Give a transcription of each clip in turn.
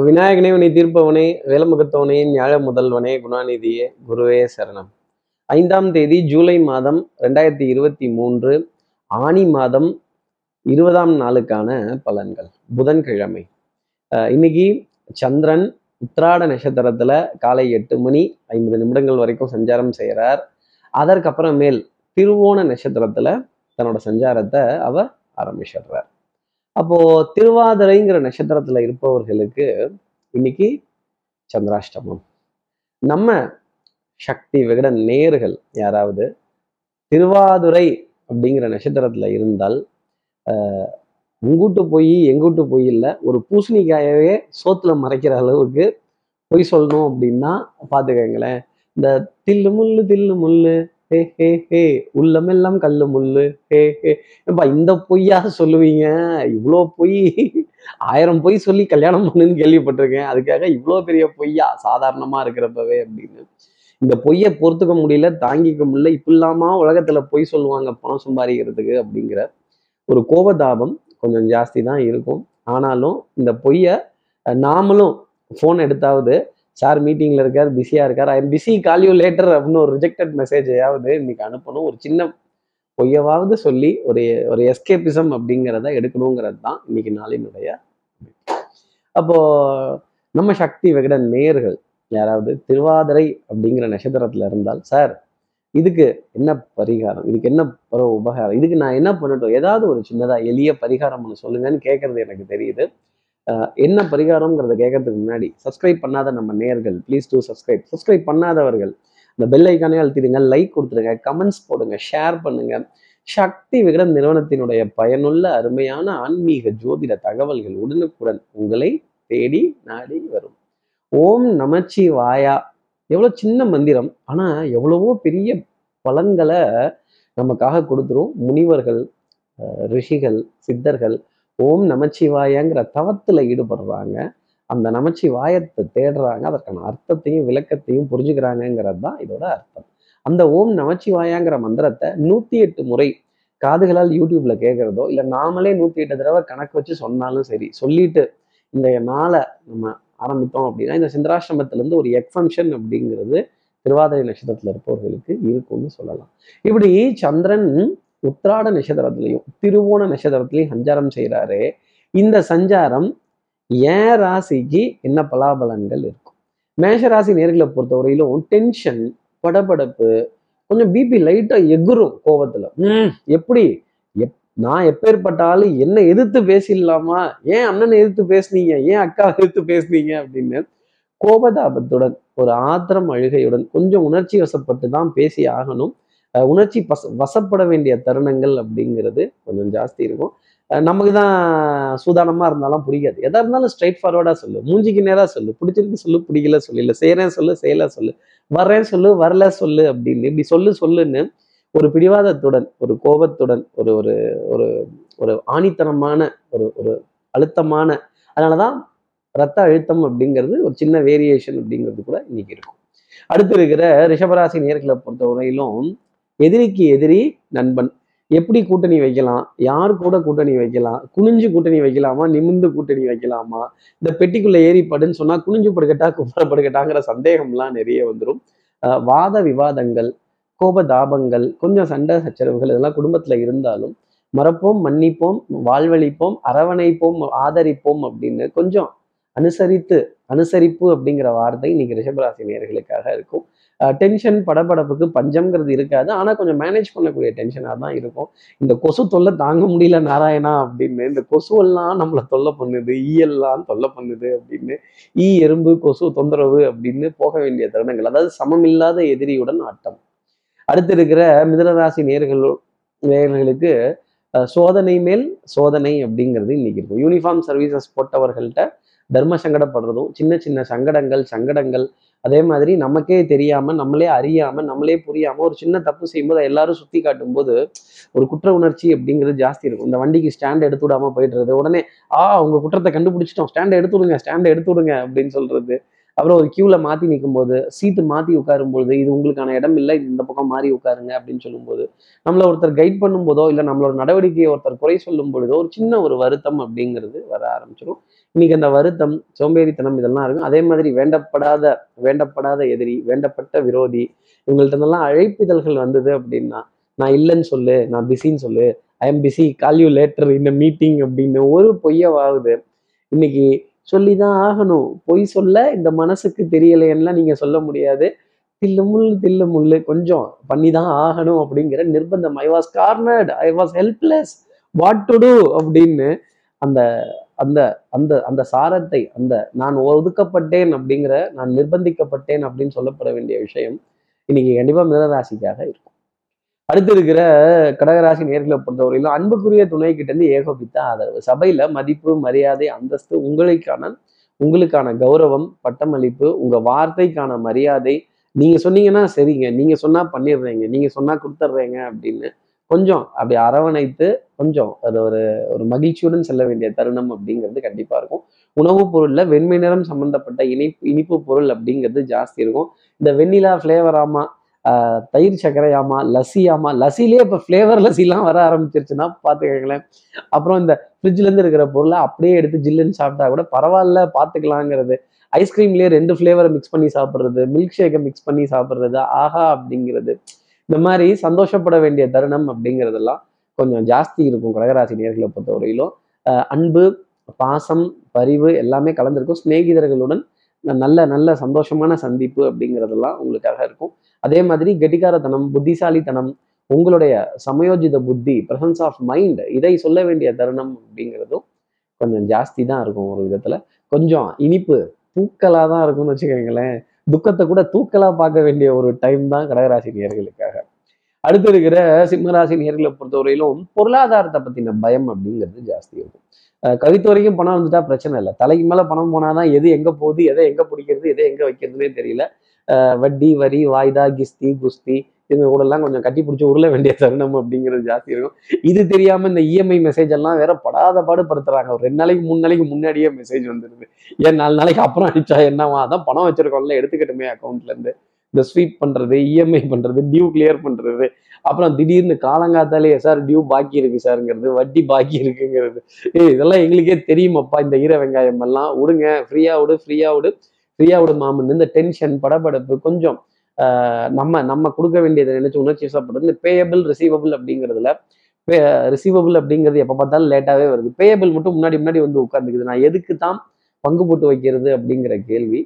விநாயகனே உனி தீர்ப்பவனே வேலமுகத்தவனே ஞாழ முதல்வனே குணாநிதியே குருவே சரணம். ஐந்தாம் தேதி ஜூலை மாதம் ரெண்டாயிரத்தி இருபத்தி மூன்று ஆணி மாதம் இருபதாம் நாளுக்கான பலன்கள். புதன்கிழமை. இன்னைக்கு சந்திரன் உத்ராட நட்சத்திரத்துல காலை எட்டு மணி ஐம்பது நிமிடங்கள் வரைக்கும் சஞ்சாரம் செய்கிறார் அதற்கப்புறமேல் திருவோண நட்சத்திரத்துல தன்னோட சஞ்சாரத்தை அவர் ஆரம்பிச்சிடுறார். அப்போ திருவாதிரைங்கிற நட்சத்திரத்துல இருப்பவர்களுக்கு இன்னைக்கு சந்திராஷ்டமம். நம்ம சக்தி விகடன் நேர்கள் யாராவது திருவாதுரை அப்படிங்கிற நட்சத்திரத்துல இருந்தால் ஆஹ், உங்கூட்டு போய் எங்கூட்டு போய் இல்லை ஒரு பூசணிக்காயவே சோத்துல மறைக்கிற அளவுக்கு பொய் சொல்லணும் அப்படின்னா பார்த்துக்கங்களேன் இந்த தில்லு முள்ளு தில்லு முள்ளு ஹே ஹே ஹே உள்ளமெல்லாம் கல்லு முள்ளு. ஹே ஹே. ஏப்பா இந்த பொய்யா சொல்லுவீங்க? இவ்வளோ பொய். ஆயிரம் பொய் சொல்லி கல்யாணம் பண்ணுன்னு கேள்விப்பட்டிருக்கேன். அதுக்காக இவ்வளோ பெரிய பொய்யா சாதாரணமா இருக்கிறப்பவே அப்படின்னு. இந்த பொய்யை பொறுத்துக்க முடியல தாங்கிக்க முடியல. இப்படிலாமா உலகத்துல பொய் சொல்லுவாங்க பணம் சம்பாதிக்கிறதுக்கு அப்படிங்கிற ஒரு கோபதாபம் கொஞ்சம் ஜாஸ்தி தான் இருக்கும். ஆனாலும் இந்த பொய்யை நாமளும் ஃபோன் எடுத்தாவது சார் மீட்டிங்ல இருக்கார் பிஸியா இருக்கார். I am busy call you later அப்படின்னு ஒரு ரிஜெக்டட் மெசேஜையாவது இன்னைக்கு அனுப்பணும். ஒரு சின்ன பொய்யவாவது சொல்லி ஒரு ஒரு எஸ்கேபிசம் அப்படிங்கிறத எடுக்கணுங்கிறது தான் இன்னைக்கு நாளினுடைய அப்போ நம்ம சக்தி விகட நேர்கள் யாராவது திருவாதிரை அப்படிங்கிற நட்சத்திரத்துல இருந்தால் சார் இதுக்கு என்ன பரிகாரம்? இதுக்கு என்ன உபகாரம்? இதுக்கு நான் என்ன பண்ணட்டும்? ஏதாவது ஒரு சின்னதா எளிய பரிகாரம் ஒன்று சொல்லுங்கன்னு கேட்கறது எனக்கு தெரியுது. என்ன பரிகாரம்ங்கிறத கேட்கறதுக்கு முன்னாடி சப்ஸ்கிரைப் பண்ணாத நம்ம நேர்கள் ப்ளீஸ் டூ சப்ஸ்கிரைப் சப்ஸ்கிரைப் பண்ணாதவர்கள் இந்த பெல் ஐக்கானே அழுத்திடுங்க லைக் கொடுத்துருங்க கமெண்ட்ஸ் போடுங்க ஷேர் பண்ணுங்க. சக்தி விகடன் நிறுவனத்தினுடைய பயனுள்ள அருமையான ஆன்மீக ஜோதிட தகவல்கள் உடனுக்குடன் உங்களை தேடி நாடி வரும். ஓம் நமச்சி வாயா எவ்வளோ சின்ன மந்திரம் ஆனால் எவ்வளவோ பெரிய பலன்களை நமக்காக கொடுத்துரும். முனிவர்கள் ரிஷிகள் சித்தர்கள் ஓம் நமச்சிவாயங்கிற தவத்தில் ஈடுபடுறாங்க. அந்த நமச்சிவாயத்தை தேடுறாங்க. அதற்கான அர்த்தத்தையும் விளக்கத்தையும் புரிஞ்சுக்கிறாங்கங்கிறது தான் இதோட அர்த்தம். அந்த ஓம் நமச்சிவாயாங்கிற மந்திரத்தை நூற்றி எட்டு முறை காதுகளால் யூடியூப்ல கேட்கறதோ இல்லை நாமளே நூற்றி எட்டு தடவை கணக்கு வச்சு சொன்னாலும் சரி சொல்லிட்டு இந்த நாளை நம்ம ஆரம்பித்தோம் அப்படின்னா இந்த சிந்திராசிரமத்திலேருந்து ஒரு எக்ஸம்ஷன் அப்படிங்கிறது திருவாதிரை நட்சத்திரத்தில் இருப்பவர்களுக்கு இருக்கும்னு சொல்லலாம். இப்படி சந்திரன் உத்திராட நட்சத்திரத்திலையும் திருவோண நட்சத்திரத்திலையும் சஞ்சாரம் செய்கிறாரு இந்த சஞ்சாரம் ஏன் ராசிக்கு என்ன பலாபலன்கள் இருக்கும்? மேஷ ராசி நேர்களை பொறுத்தவரையிலும் டென்ஷன் படபடப்பு கொஞ்சம் பிபி லைட்டா எகுரும் கோவத்துல எப்படி? எப் நான் எப்பேற்பட்டாலும் என்ன எதிர்த்து பேசிடலாமா? ஏன் அண்ணனை எதிர்த்து பேசுனீங்க? ஏன் அக்கா எதிர்த்து பேசுனீங்க? அப்படின்னு கோபதாபத்துடன் ஒரு ஆத்திரம் அழுகையுடன் கொஞ்சம் உணர்ச்சி வசப்பட்டு தான் பேசி ஆகணும். உணர்ச்சி பச வசப்பட வேண்டிய தருணங்கள் அப்படிங்கிறது கொஞ்சம் ஜாஸ்தி இருக்கும். நமக்கு தான் சூதானமா இருந்தாலும் பிடிக்காது. எதா இருந்தாலும் ஸ்ட்ரைட் ஃபார்வர்டா சொல்லு. மூஞ்சிக்கு நேரா சொல்லு. பிடிச்சிருக்கு சொல்லு பிடிக்கல சொல்லு இல்லை சொல்லு செய்யல சொல்லு. வர்றேன் சொல்லு வரல சொல்லு அப்படின்னு. இப்படி சொல்லு சொல்லுன்னு ஒரு பிடிவாதத்துடன் ஒரு கோபத்துடன் ஒரு ஒரு ஒரு ஒரு ஆணித்தனமான ஒரு ஒரு அழுத்தமான அதனாலதான் ரத்த அழுத்தம் அப்படிங்கிறது ஒரு சின்ன வேரியேஷன் அப்படிங்கிறது கூட இன்னைக்கு இருக்கும். அடுத்து இருக்கிற ரிஷபராசி நேர்களை பொறுத்தவரையிலும் எதிரிக்கு எதிரி நண்பன். எப்படி கூட்டணி வைக்கலாம்? யார் கூட கூட்டணி வைக்கலாம்? குனிஞ்சு கூட்டணி வைக்கலாமா? நிமிந்து கூட்டணி வைக்கலாமா? இந்த பெட்டிக்குள்ள ஏறி படுன்னு சொன்னா குனிஞ்சு படுக்கட்டா குப்புற படுக்கட்டாங்கிற சந்தேகம்லாம் நிறைய வந்துடும் வாத விவாதங்கள் கோப தாபங்கள் கொஞ்சம் சண்டை சச்சரவுகள் இதெல்லாம் குடும்பத்துல இருந்தாலும் மறப்போம் மன்னிப்போம் வாழ்வழிப்போம் அரவணைப்போம் ஆதரிப்போம் அப்படின்னு கொஞ்சம் அனுசரித்து அனுசரிப்பு அப்படிங்கிற வார்த்தை இன்னைக்கு ரிஷபராசி நேர்களுக்காக இருக்கும். டென்ஷன் படபடப்புக்கு பஞ்சம்ங்கிறது இருக்காது. ஆனால் கொஞ்சம் மேனேஜ் பண்ணக்கூடிய டென்ஷனாக தான் இருக்கும். இந்த கொசு தொல்லை தாங்க முடியல நாராயணா அப்படின்னு. இந்த கொசுவெல்லாம் நம்மளை தொல்லை பண்ணுது ஈயெல்லாம் தொல்லை பண்ணுது அப்படின்னு. ஈ எறும்பு கொசு தொந்தரவு அப்படின்னு போக வேண்டிய தருணங்கள். அதாவது சமமில்லாத எதிரியுடன் ஆட்டம். அடுத்து இருக்கிற மிதனராசி நேர்கள் நேர்களுக்கு சோதனை மேல் சோதனை அப்படிங்கிறது இன்னைக்கு இருக்கும். யூனிஃபார்ம் சர்வீசஸ் போட்டவர்கள்ட்ட தர்ம சங்கடப்படுறதும் சின்ன சின்ன சங்கடங்கள் சங்கடங்கள் அதே மாதிரி நமக்கே தெரியாம நம்மளே அறியாம நம்மளே புரியாம ஒரு சின்ன தப்பு செய்யும்போது எல்லாரும் சுத்தி காட்டும் போது ஒரு குற்ற உணர்ச்சி அப்படிங்கிறது ஜாஸ்தி இருக்கும். இந்த வண்டிக்கு ஸ்டாண்ட் எடுத்து விடாம போயிடுறது உடனே ஆ உங்க குற்றத்தை கண்டுபிடிச்சிட்டோம். ஸ்டாண்டை எடுத்து விடுங்க ஸ்டாண்டை எடுத்து விடுங்க அப்படின்னு சொல்றது. அப்புறம் ஒரு கியூல மாத்தி நிற்கும்போது சீட்டு மாத்தி உட்காரும்போது இது உங்களுக்கான இடம் இல்லை இது இந்த பக்கம் மாறி உட்காருங்க அப்படின்னு சொல்லும்போது நம்மள ஒருத்தர் கைட் பண்ணும்போதோ இல்லை நம்மளோட நடவடிக்கையை ஒருத்தர் குறை சொல்லும் பொழுதோ ஒரு சின்ன ஒரு வருத்தம் அப்படிங்கிறது வர ஆரம்பிச்சிடும் இன்னைக்கு அந்த வருத்தம் சோம்பேறித்தனம் இதெல்லாம் இருக்கும். அதே மாதிரி வேண்டப்படாத வேண்டப்படாத எதிரி வேண்டப்பட்ட விரோதி இவங்கள்ட்ட இருந்தெல்லாம் அழைப்பிதழ்கள் வந்தது அப்படின்னா நான் இல்லைன்னு சொல்லு நான் பிஸின்னு சொல்லு I am busy call you later இந்த மீட்டிங் அப்படின்னு ஒரு பொய்யவாகுது இன்னைக்கு சொல்லி தான் ஆகணும். பொய் சொல்ல இந்த மனசுக்கு தெரியலைன்னா நீங்க சொல்ல முடியாது. தில்லு முள்ளு தில்லு முள்ளு கொஞ்சம் பண்ணி தான் ஆகணும் அப்படிங்கிற நிர்பந்தம். I was cornered I was helpless what to do அப்படின்னு அந்த அந்த அந்த அந்த சாரத்தை அந்த நான் ஒதுக்கப்பட்டேன் அப்படிங்கிற நான் நிர்பந்திக்கப்பட்டேன் அப்படின்னு சொல்லப்பட வேண்டிய விஷயம் இன்னைக்கு கண்டிப்பா மிதராசிக்காக இருக்கும். அடுத்து இருக்கிற கடகராசி நேர்களை பொறுத்தவரையிலும் அன்புக்குரிய துணை கிட்டேருந்து ஏகோபித்த ஆதரவு. சபையில மதிப்பு மரியாதை அந்தஸ்து உங்களுக்கான உங்களுக்கான கௌரவம் பட்டமளிப்பு உங்க வார்த்தைக்கான மரியாதை. நீங்க சொன்னீங்கன்னா சரிங்க நீங்க சொன்னா பண்ணிடுறீங்க நீங்க சொன்னா கொடுத்துட்றீங்க அப்படின்னு கொஞ்சம் அப்படி அரவணைத்து கொஞ்சம் அது ஒரு ஒரு மகிழ்ச்சியுடன் செல்ல வேண்டிய தருணம் அப்படிங்கிறது கண்டிப்பாக இருக்கும். உணவுப் பொருளில் வெண்மை நிறம் சம்மந்தப்பட்ட இனிப்பு இனிப்பு பொருள் அப்படிங்கிறது ஜாஸ்தி இருக்கும். இந்த வெண்ணிலா ஃப்ளேவராமா தயிர் சர்க்கரையாமா லசியாமா லசிலேயே இப்போ ஃப்ளேவர் லசிலாம் வர ஆரம்பிச்சிருச்சுன்னா பார்த்துக்கங்களேன். அப்புறம் இந்த ஃப்ரிட்ஜ்லேருந்து இருக்கிற பொருளை அப்படியே எடுத்து ஜில்லுன்னு சாப்பிட்டா கூட பரவாயில்ல பார்த்துக்கலாங்கிறது. ஐஸ்கிரீம்லேயே ரெண்டு ஃப்ளேவரை மிக்ஸ் பண்ணி சாப்பிட்றது மில்க் ஷேக்கை மிக்ஸ் பண்ணி சாப்பிட்றது ஆஹா அப்படிங்கிறது. இந்த மாதிரி சந்தோஷப்பட வேண்டிய தருணம் அப்படிங்கிறதெல்லாம் கொஞ்சம் ஜாஸ்தி இருக்கும் கடகராசி நேர்களை பொறுத்தவரையிலும். அன்பு பாசம் பரிவு எல்லாமே கலந்திருக்கும். சிநேகிதர்களுடன் நல்ல நல்ல சந்தோஷமான சந்திப்பு அப்படிங்கிறதெல்லாம் உங்களுக்காக இருக்கும். அதே மாதிரி கெட்டிக்காரத்தனம் புத்திசாலித்தனம் உங்களுடைய சமயோஜித புத்தி பிரசன்ஸ் ஆஃப் மைண்ட் இதை சொல்ல வேண்டிய தருணம் அப்படிங்கிறதும் கொஞ்சம் ஜாஸ்தி தான் இருக்கும் ஒரு விதத்தில். கொஞ்சம் இனிப்பு தூக்கலாக தான் இருக்கும்னு வச்சுக்கோங்களேன். துக்கத்தை கூட தூக்கலாக பார்க்க வேண்டிய ஒரு டைம் தான் கடகராசி அடுத்து இருக்கிற சிம்மராசி நேர்களை பொறுத்தவரையிலும் பொருளாதாரத்தை பத்தின பயம் அப்படிங்கிறது ஜாஸ்தி இருக்கும். அஹ் வரைக்கும் பணம் வந்துட்டா பிரச்சனை இல்லை. தலைக்கு மேல பணம் போனாதான் எது எங்க போகுது எதை எங்க பிடிக்கிறது எதை எங்க வைக்கிறதுனே தெரியல. வட்டி வரி வாய்தா கிஸ்தி குஸ்தி இவங்க கூட எல்லாம் கொஞ்சம் கட்டி பிடிச்சி உருள வேண்டிய தருணம் அப்படிங்கிறது ஜாஸ்தி இருக்கும். இது தெரியாம இந்த இஎம்ஐ மெசேஜ் எல்லாம் வேற படாத பாடுபடுத்துறாங்க ஒரு ரெண்டு நாளைக்கு மூணு நாளைக்கு முன்னாடியே மெசேஜ் வந்துருது. ஏன் நாலு நாளைக்கு அப்புறம் அடிச்சா என்னவா? அதான் பணம் வச்சிருக்கோம்ல எடுத்துக்கிட்டுமே அக்கௌண்ட்ல இருந்து. இந்த ஸ்வீப் பண்ணுறது இஎம்ஐ பண்ணுறது டியூ கிளியர் பண்ணுறது அப்புறம் திடீர்னு காலங்காத்தாலே சார் டியூ பாக்கி இருக்கு சாருங்கிறது வட்டி பாக்கி இருக்குங்கிறது. இதெல்லாம் எங்களுக்கே தெரியுமாப்பா இந்த ஈர வெங்காயம் எல்லாம். விடுங்க ஃப்ரீயாக விடு ஃப்ரீயாக விடு ஃப்ரீயாக விடு மாமன். இந்த டென்ஷன் படபடப்பு கொஞ்சம் நம்ம நம்ம கொடுக்க வேண்டியதை நினைச்சு உணர்ச்சி சாப்பிட்றது இந்த பேயபிள் ரிசீவபிள் அப்படிங்கிறதுல ரிசீவபிள் அப்படிங்கிறது எப்போ பார்த்தாலும் லேட்டாகவே வருது. பேயபிள் மட்டும் முன்னாடி முன்னாடி வந்து உட்காந்துக்குது நான் எதுக்கு தான் பங்கு போட்டு வைக்கிறது அப்படிங்கிற கேள்வி.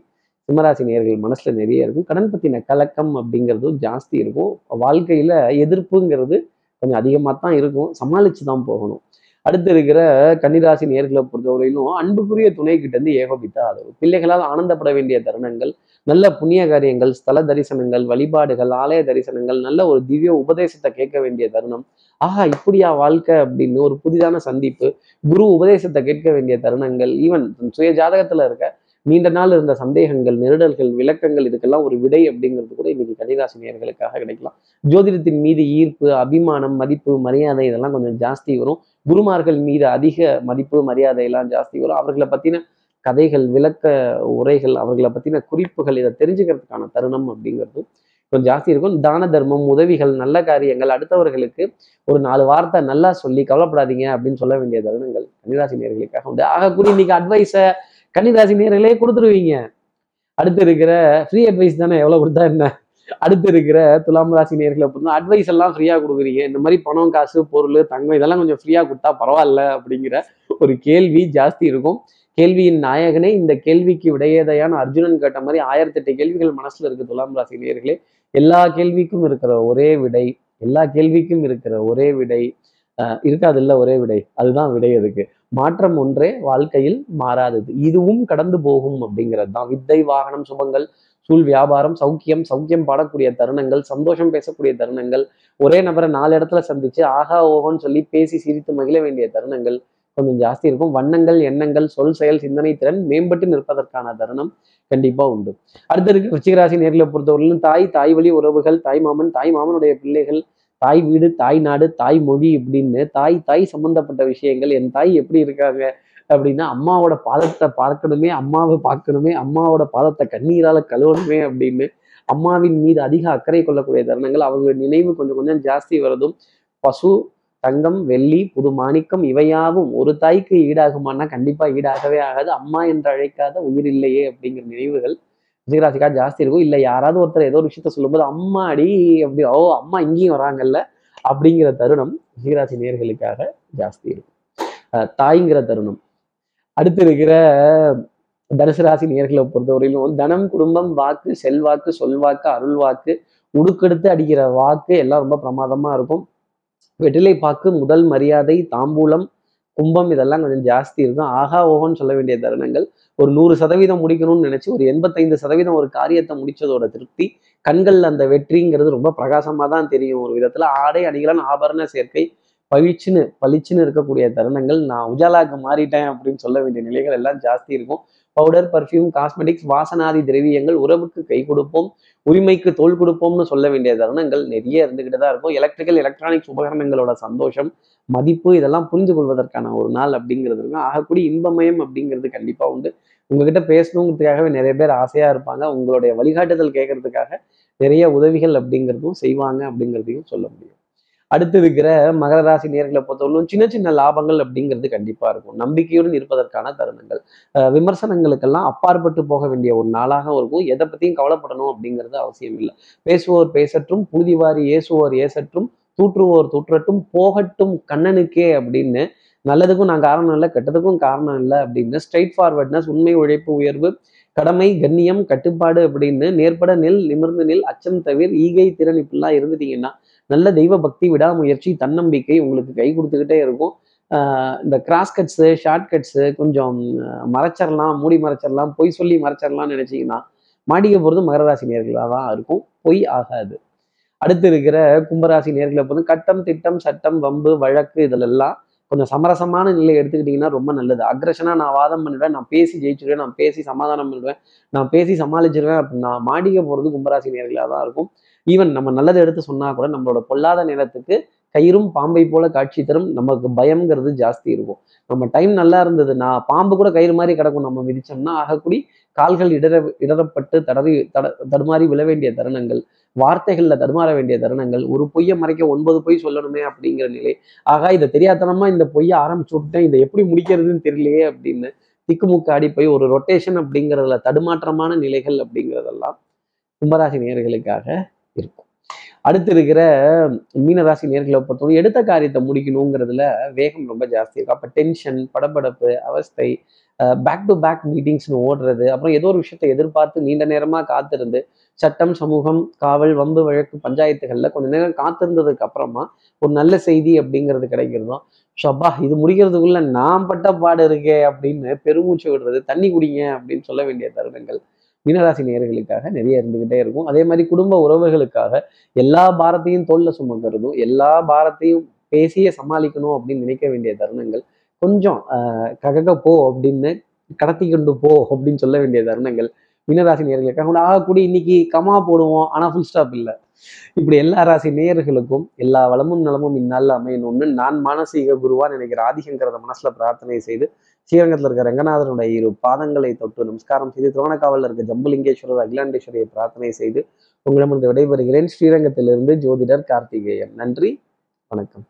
சிம்மராசி நேர்கள் மனசுல நிறைய இருக்கும். கடன் பத்தின கலக்கம் அப்படிங்கிறதும் ஜாஸ்தி இருக்கும். வாழ்க்கையில எதிர்ப்புங்கிறது கொஞ்சம் அதிகமாக தான் இருக்கும். சமாளிச்சு தான் போகணும். அடுத்து இருக்கிற கன்னிராசி நேர்களை பொறுத்தவரையிலும் அன்புக்குரிய துணை கிட்ட இருந்து ஏகோபித்த ஆதரவு. பிள்ளைகளால் ஆனந்தப்பட வேண்டிய தருணங்கள் நல்ல புண்ணிய காரியங்கள் ஸ்தல தரிசனங்கள் வழிபாடுகள் ஆலய தரிசனங்கள் நல்ல ஒரு திவ்ய உபதேசத்தை கேட்க வேண்டிய தருணம். ஆஹா இப்படியா வாழ்க்கை அப்படின்னு ஒரு புதிதான சந்திப்பு குரு உபதேசத்தை கேட்க வேண்டிய தருணங்கள் ஈவன் சுய ஜாதகத்துல இருக்க நீண்ட நாள் இருந்த சந்தேகங்கள் நெருடல்கள் விளக்கங்கள் இதுக்கெல்லாம் ஒரு விடை அப்படிங்கிறது கூட இன்னைக்கு கன்னிராசி நேர்களுக்காக கிடைக்கலாம். ஜோதிடத்தின் மீது ஈர்ப்பு அபிமானம் மதிப்பு மரியாதை இதெல்லாம் கொஞ்சம் ஜாஸ்தி வரும். குருமார்கள் மீது அதிக மதிப்பு மரியாதை எல்லாம் ஜாஸ்தி வரும். அவர்களை பத்தின கதைகள் விளக்க உரைகள் அவர்களை பத்தின குறிப்புகள் இதை தெரிஞ்சுக்கிறதுக்கான தருணம் அப்படிங்கிறது கொஞ்சம் ஜாஸ்தி இருக்கும். தான தர்மம் உதவிகள் நல்ல காரியங்கள் அடுத்தவர்களுக்கு ஒரு நாலு வார்த்தை நல்லா சொல்லி கவலைப்படாதீங்க அப்படின்னு சொல்ல வேண்டிய தருணங்கள் கன்னிராசி நேர்களுக்காக உண்டு. ஆகக்கூடிய இன்னைக்கு அட்வைஸை கன்னிராசி நேர்களே கொடுத்துருவீங்க. அடுத்து இருக்கிற ஃப்ரீ அட்வைஸ் தானே? எவ்வளோ கொடுத்தா என்ன? அடுத்து இருக்கிற துலாம் ராசி நேர்களை பொறுத்த அட்வைஸ் எல்லாம் ஃப்ரீயாக கொடுக்குறீங்க. இந்த மாதிரி பணம் காசு பொருள் தங்கம் இதெல்லாம் கொஞ்சம் ஃப்ரீயாக கொடுத்தா பரவாயில்ல அப்படிங்கிற ஒரு கேள்வி ஜாஸ்தி இருக்கும். கேள்வியின் நாயகனே இந்த கேள்விக்கு விடையேதையான அர்ஜுனன் கேட்ட மாதிரி ஆயிரத்தி எட்டு கேள்விகள் மனசுல இருக்கு துலாம் ராசி நேர்களே. எல்லா கேள்விக்கும் இருக்கிற ஒரே விடை எல்லா கேள்விக்கும் இருக்கிற ஒரே விடை இருக்காது இல்லை ஒரே விடை. அதுதான் விடை அதுக்கு. மாற்றம் ஒன்றே வாழ்க்கையில் மாறாதது. இதுவும் கடந்து போகும் அப்படிங்கிறது தான். வித்தை வாகனம் சுபங்கள் சூழ் வியாபாரம் சௌக்கியம் சௌக்கியம் பாடக்கூடிய தருணங்கள் சந்தோஷம் பேசக்கூடிய தருணங்கள் ஒரே நபரை நாலு இடத்துல சந்திச்சு ஆகா ஓஹோன்னு சொல்லி பேசி சிரித்து மகிழ வேண்டிய தருணங்கள் கொஞ்சம் ஜாஸ்தி இருக்கும். வண்ணங்கள் எண்ணங்கள் சொல் செயல் சிந்தனை திறன் மேம்பட்டு நிற்பதற்கான தருணம் கண்டிப்பா உண்டு. அடுத்த இருக்கு விருச்சிகராசி நேர்களை பொறுத்தவரையிலும் தாய் தாய் வழி உறவுகள் தாய் மாமன் தாய் மாமனுடைய பிள்ளைகள் தாய் வீடு தாய் நாடு தாய் மொழி இப்படின்னு தாய் தாய் சம்பந்தப்பட்ட விஷயங்கள் என் தாய் எப்படி இருக்காங்க அப்படின்னா அம்மாவோட பாதத்தை பார்க்கணுமே அம்மாவை பார்க்கணுமே அம்மாவோட பாதத்தை கண்ணீரால கழுவணுமே அப்படின்னு அம்மாவின் மீது அதிக அக்கறை கொள்ளக்கூடிய தருணங்கள் அவங்க நினைவு கொஞ்சம் கொஞ்சம் ஜாஸ்தி வரதும். பசு தங்கம் வெள்ளி புது மாணிக்கம் இவையாவும் ஒரு தாய்க்கு ஈடாகுமானா கண்டிப்பா ஈடாகவே ஆகாது. அம்மா என்று அழைக்காத உயிர் இல்லையே அப்படிங்கிற நினைவுகள் ரிஷிகராசிக்கா ஜாஸ்தி இருக்கும். இல்லை யாராவது ஒருத்தர் ஏதோ ஒரு விஷயத்த சொல்லும்போது அம்மா அடி அப்படி ஓ அம்மா இங்கேயும் வராங்கல்ல அப்படிங்கிற தருணம் ரிஷிகராசி நேர்களுக்காக ஜாஸ்தி இருக்கும். தாய்ங்கிற தருணம். அடுத்து இருக்கிற தனுசு ராசி நேர்களை பொறுத்தவரையிலும் தனம் குடும்பம் வாக்கு செல்வாக்கு சொல்வாக்கு அருள் வாக்கு உடுக்கெடுத்து அடிக்கிற வாக்கு எல்லாம் ரொம்ப பிரமாதமா இருக்கும். வெற்றிலை பாக்கு முதல் மரியாதை தாம்பூலம் கும்பம் இதெல்லாம் கொஞ்சம் ஜாஸ்தி இருக்கும். ஆகா ஓகோன்னு சொல்ல வேண்டிய தருணங்கள் ஒரு நூறு சதவீதம் முடிக்கணும்னு நினைச்சு ஒரு எண்பத்தைந்து சதவீதம் ஒரு காரியத்தை முடிச்சதோட திருப்தி கண்கள் அந்த வெற்றிங்கிறது ரொம்ப பிரகாசமாக தான் தெரியும். ஒரு விதத்துல ஆடை அணிகளான ஆபரண சேர்க்கை பழிச்சுன்னு பளிச்சுன்னு இருக்கக்கூடிய தருணங்கள். நான் உஜாலாக்கு மாறிட்டேன் அப்படின்னு சொல்ல வேண்டிய நிலைகள் எல்லாம் ஜாஸ்தி இருக்கும். பவுடர் பர்ஃப்யூம் காஸ்மெட்டிக்ஸ் வாசனாதி திரவியங்கள் உறவுக்கு கை கொடுப்போம் உரிமைக்கு தோல் கொடுப்போம்னு சொல்ல வேண்டிய தருணங்கள் நிறைய இருந்துகிட்டு தான் இருக்கும். எலக்ட்ரிக்கல் எலக்ட்ரானிக்ஸ் உபகரணங்களோட சந்தோஷம் மதிப்பு இதெல்லாம் புரிந்து கொள்வதற்கான ஒரு நாள் அப்படிங்கிறது இருக்கும். ஆகக்கூடிய இன்பமயம் அப்படிங்கிறது கண்டிப்பாக உண்டு. உங்ககிட்ட பேசணுங்கிறதுக்காகவே நிறைய பேர் ஆசையாக இருப்பாங்க. உங்களுடைய வழிகாட்டுதல் கேட்கறதுக்காக நிறைய உதவிகள் அப்படிங்கிறதும் செய்வாங்க அப்படிங்கிறதையும் சொல்ல முடியும். அடுத்து இருக்கிற மகர ராசி நேர்களை பொறுத்தவரைக்கும் சின்ன சின்ன லாபங்கள் அப்படிங்கிறது கண்டிப்பா இருக்கும். நம்பிக்கையுடன் இருப்பதற்கான தருணங்கள். விமர்சனங்களுக்கெல்லாம் அப்பாற்பட்டு போக வேண்டிய ஒரு நாளாக இருக்கும். எதை பத்தியும் கவலைப்படணும் அப்படிங்கிறது அவசியம் இல்லை. பேசுவோர் பேசற்றும் புழுதிவாரி ஏசுவோர் ஏசற்றும் தூற்றுவோர் தூற்றட்டும் போகட்டும் கண்ணனுக்கே அப்படின்னு நல்லதுக்கும் நான் காரணம் இல்லை கெட்டதுக்கும் காரணம் இல்லை அப்படின்னு ஸ்ட்ரைட் ஃபார்வர்ட்னஸ் உண்மை உழைப்பு உயர்வு கடமை கண்ணியம் கட்டுப்பாடு அப்படின்னு நேர்பட நெல் நிமிர்ந்து நெல் அச்சம் தவிர ஈகை திறன் இப்படிலாம் இருந்துட்டீங்கன்னா நல்ல தெய்வ பக்தி விடாமுயற்சி தன்னம்பிக்கை உங்களுக்கு கை கொடுத்துக்கிட்டே இருக்கும். இந்த கிராஸ் கட்ஸு ஷார்ட் கட்ஸு கொஞ்சம் மறைச்சிடலாம் மூடி மறைச்சிடலாம் பொய் சொல்லி மறைச்சிடலாம்னு நினச்சிங்கன்னா மாடிக்க போகிறது மகர ராசி நேர்களாக தான் இருக்கும். பொய் ஆகாது. அடுத்து இருக்கிற கும்பராசி நேர்களை பொறுத்து கட்டம் திட்டம் சட்டம் வம்பு வழக்கு இதிலெல்லாம் கொஞ்சம் சமரசமான நிலை எடுத்துக்கிட்டிங்கன்னா ரொம்ப நல்லது. அக்ரஷனாக நான் வாதம் பண்ணிடுவேன் நான் பேசி ஜெயிச்சிடுவேன் நான் பேசி சமாதானம் பண்ணுவேன் நான் பேசி சமாளிச்சிருவேன் அப்படின்னா மாடிக்க போகிறது கும்பராசி நேர்களாக தான் இருக்கும். ஈவன் நம்ம நல்லதை எடுத்து சொன்னா கூட நம்மளோட பொல்லாத நேரத்துக்கு கயிறும் பாம்பை போல காட்சி தரும் நமக்கு பயம்ங்கிறது ஜாஸ்தி இருக்கும். நம்ம டைம் நல்லா இருந்ததுன்னா பாம்பு கூட கயிறு மாதிரி கிடக்கும். நம்ம மிதிச்சோம்னா ஆகக்கூடி கால்கள் இடர இடரப்பட்டு தடவி தட தடுமாறி விழ வேண்டிய தருணங்கள். வார்த்தைகள்ல தடுமாற வேண்டிய தருணங்கள் ஒரு பொய்யை மறைக்க ஒன்பது பொய் சொல்லணுமே அப்படிங்கிற நிலை. ஆகா இதை தெரியாதனமா இந்த பொய்யை ஆரம்பிச்சு விட்டேன் இதை எப்படி முடிக்கிறதுன்னு தெரியலையே அப்படின்னு திக்குமுக்காடி போய் ஒரு ரொட்டேஷன் அப்படிங்கிறதுல தடுமாற்றமான நிலைகள் அப்படிங்கிறதெல்லாம் கும்பராசி நேர்களுக்காக இருக்கும். அடுத்து இருக்கிற மீனராசி நேர்களை பொறுத்தவரை எடுத்த காரியத்தை முடிக்கணுங்கிறதுல வேகம் ரொம்ப ஜாஸ்தி இருக்கும். அப்போ டென்ஷன் படபடப்பு அவஸ்தை பேக் டு பேக் மீட்டிங்ஸ்னு ஓடுறது. அப்புறம் ஏதோ ஒரு விஷயத்தை எதிர்பார்த்து நீண்ட நேரமாக காத்திருந்து சட்டம் சமூகம் காவல் வம்பு வழக்கு பஞ்சாயத்துகளில் கொஞ்ச நேரம் காத்திருந்ததுக்கு அப்புறமா ஒரு நல்ல செய்தி அப்படிங்கிறது கிடைக்கிறதும் ஷப்பா இது முடிக்கிறதுக்குள்ள நான் பட்ட பாடு இருக்கே அப்படின்னு பெருமூச்சு விடுறது தண்ணி குடிங்க அப்படின்னு சொல்ல வேண்டிய தருணங்கள் மீனராசி நேர்களுக்காக நிறைய இருந்துகிட்டே இருக்கும். அதே மாதிரி குடும்ப உறவுகளுக்காக எல்லா பாரத்தையும் தோல்ல சுமக்கிறதும் எல்லா பாரத்தையும் பேசியே சமாளிக்கணும் அப்படின்னு நினைக்க வேண்டிய தருணங்கள் கொஞ்சம் ககக போ அப்படின்னு கடத்தி கொண்டு போ அப்படின்னு சொல்ல வேண்டிய தருணங்கள் மீனராசி நேர்களுக்காக ஆகக்கூடிய இன்னைக்கு கமா போடுவோம். ஆனா ஃபுல் ஸ்டாப் இல்லை. இப்படி எல்லா ராசி நேயர்களுக்கும் எல்லா வளமும் நலமும் இந்நாளில் அமையணும்னு நான் மானசீக குருவா நினைக்கிற ஆதிசங்கரத மனசுல பிரார்த்தனை செய்து ஸ்ரீரங்கத்தில் இருக்க ரங்கநாதனுடைய இரு பாதங்களை தொட்டு நமஸ்காரம் செய்து திருவணக்காவலில் இருக்க ஜம்புலிங்கேஸ்வரர் அகிலாண்டேஸ்வரியை பிரார்த்தனை செய்து உங்களிடமிருந்து விடைபெறுகிறேன். ஸ்ரீரங்கத்திலிருந்து ஜோதிடர் கார்த்திகேயன். நன்றி வணக்கம்.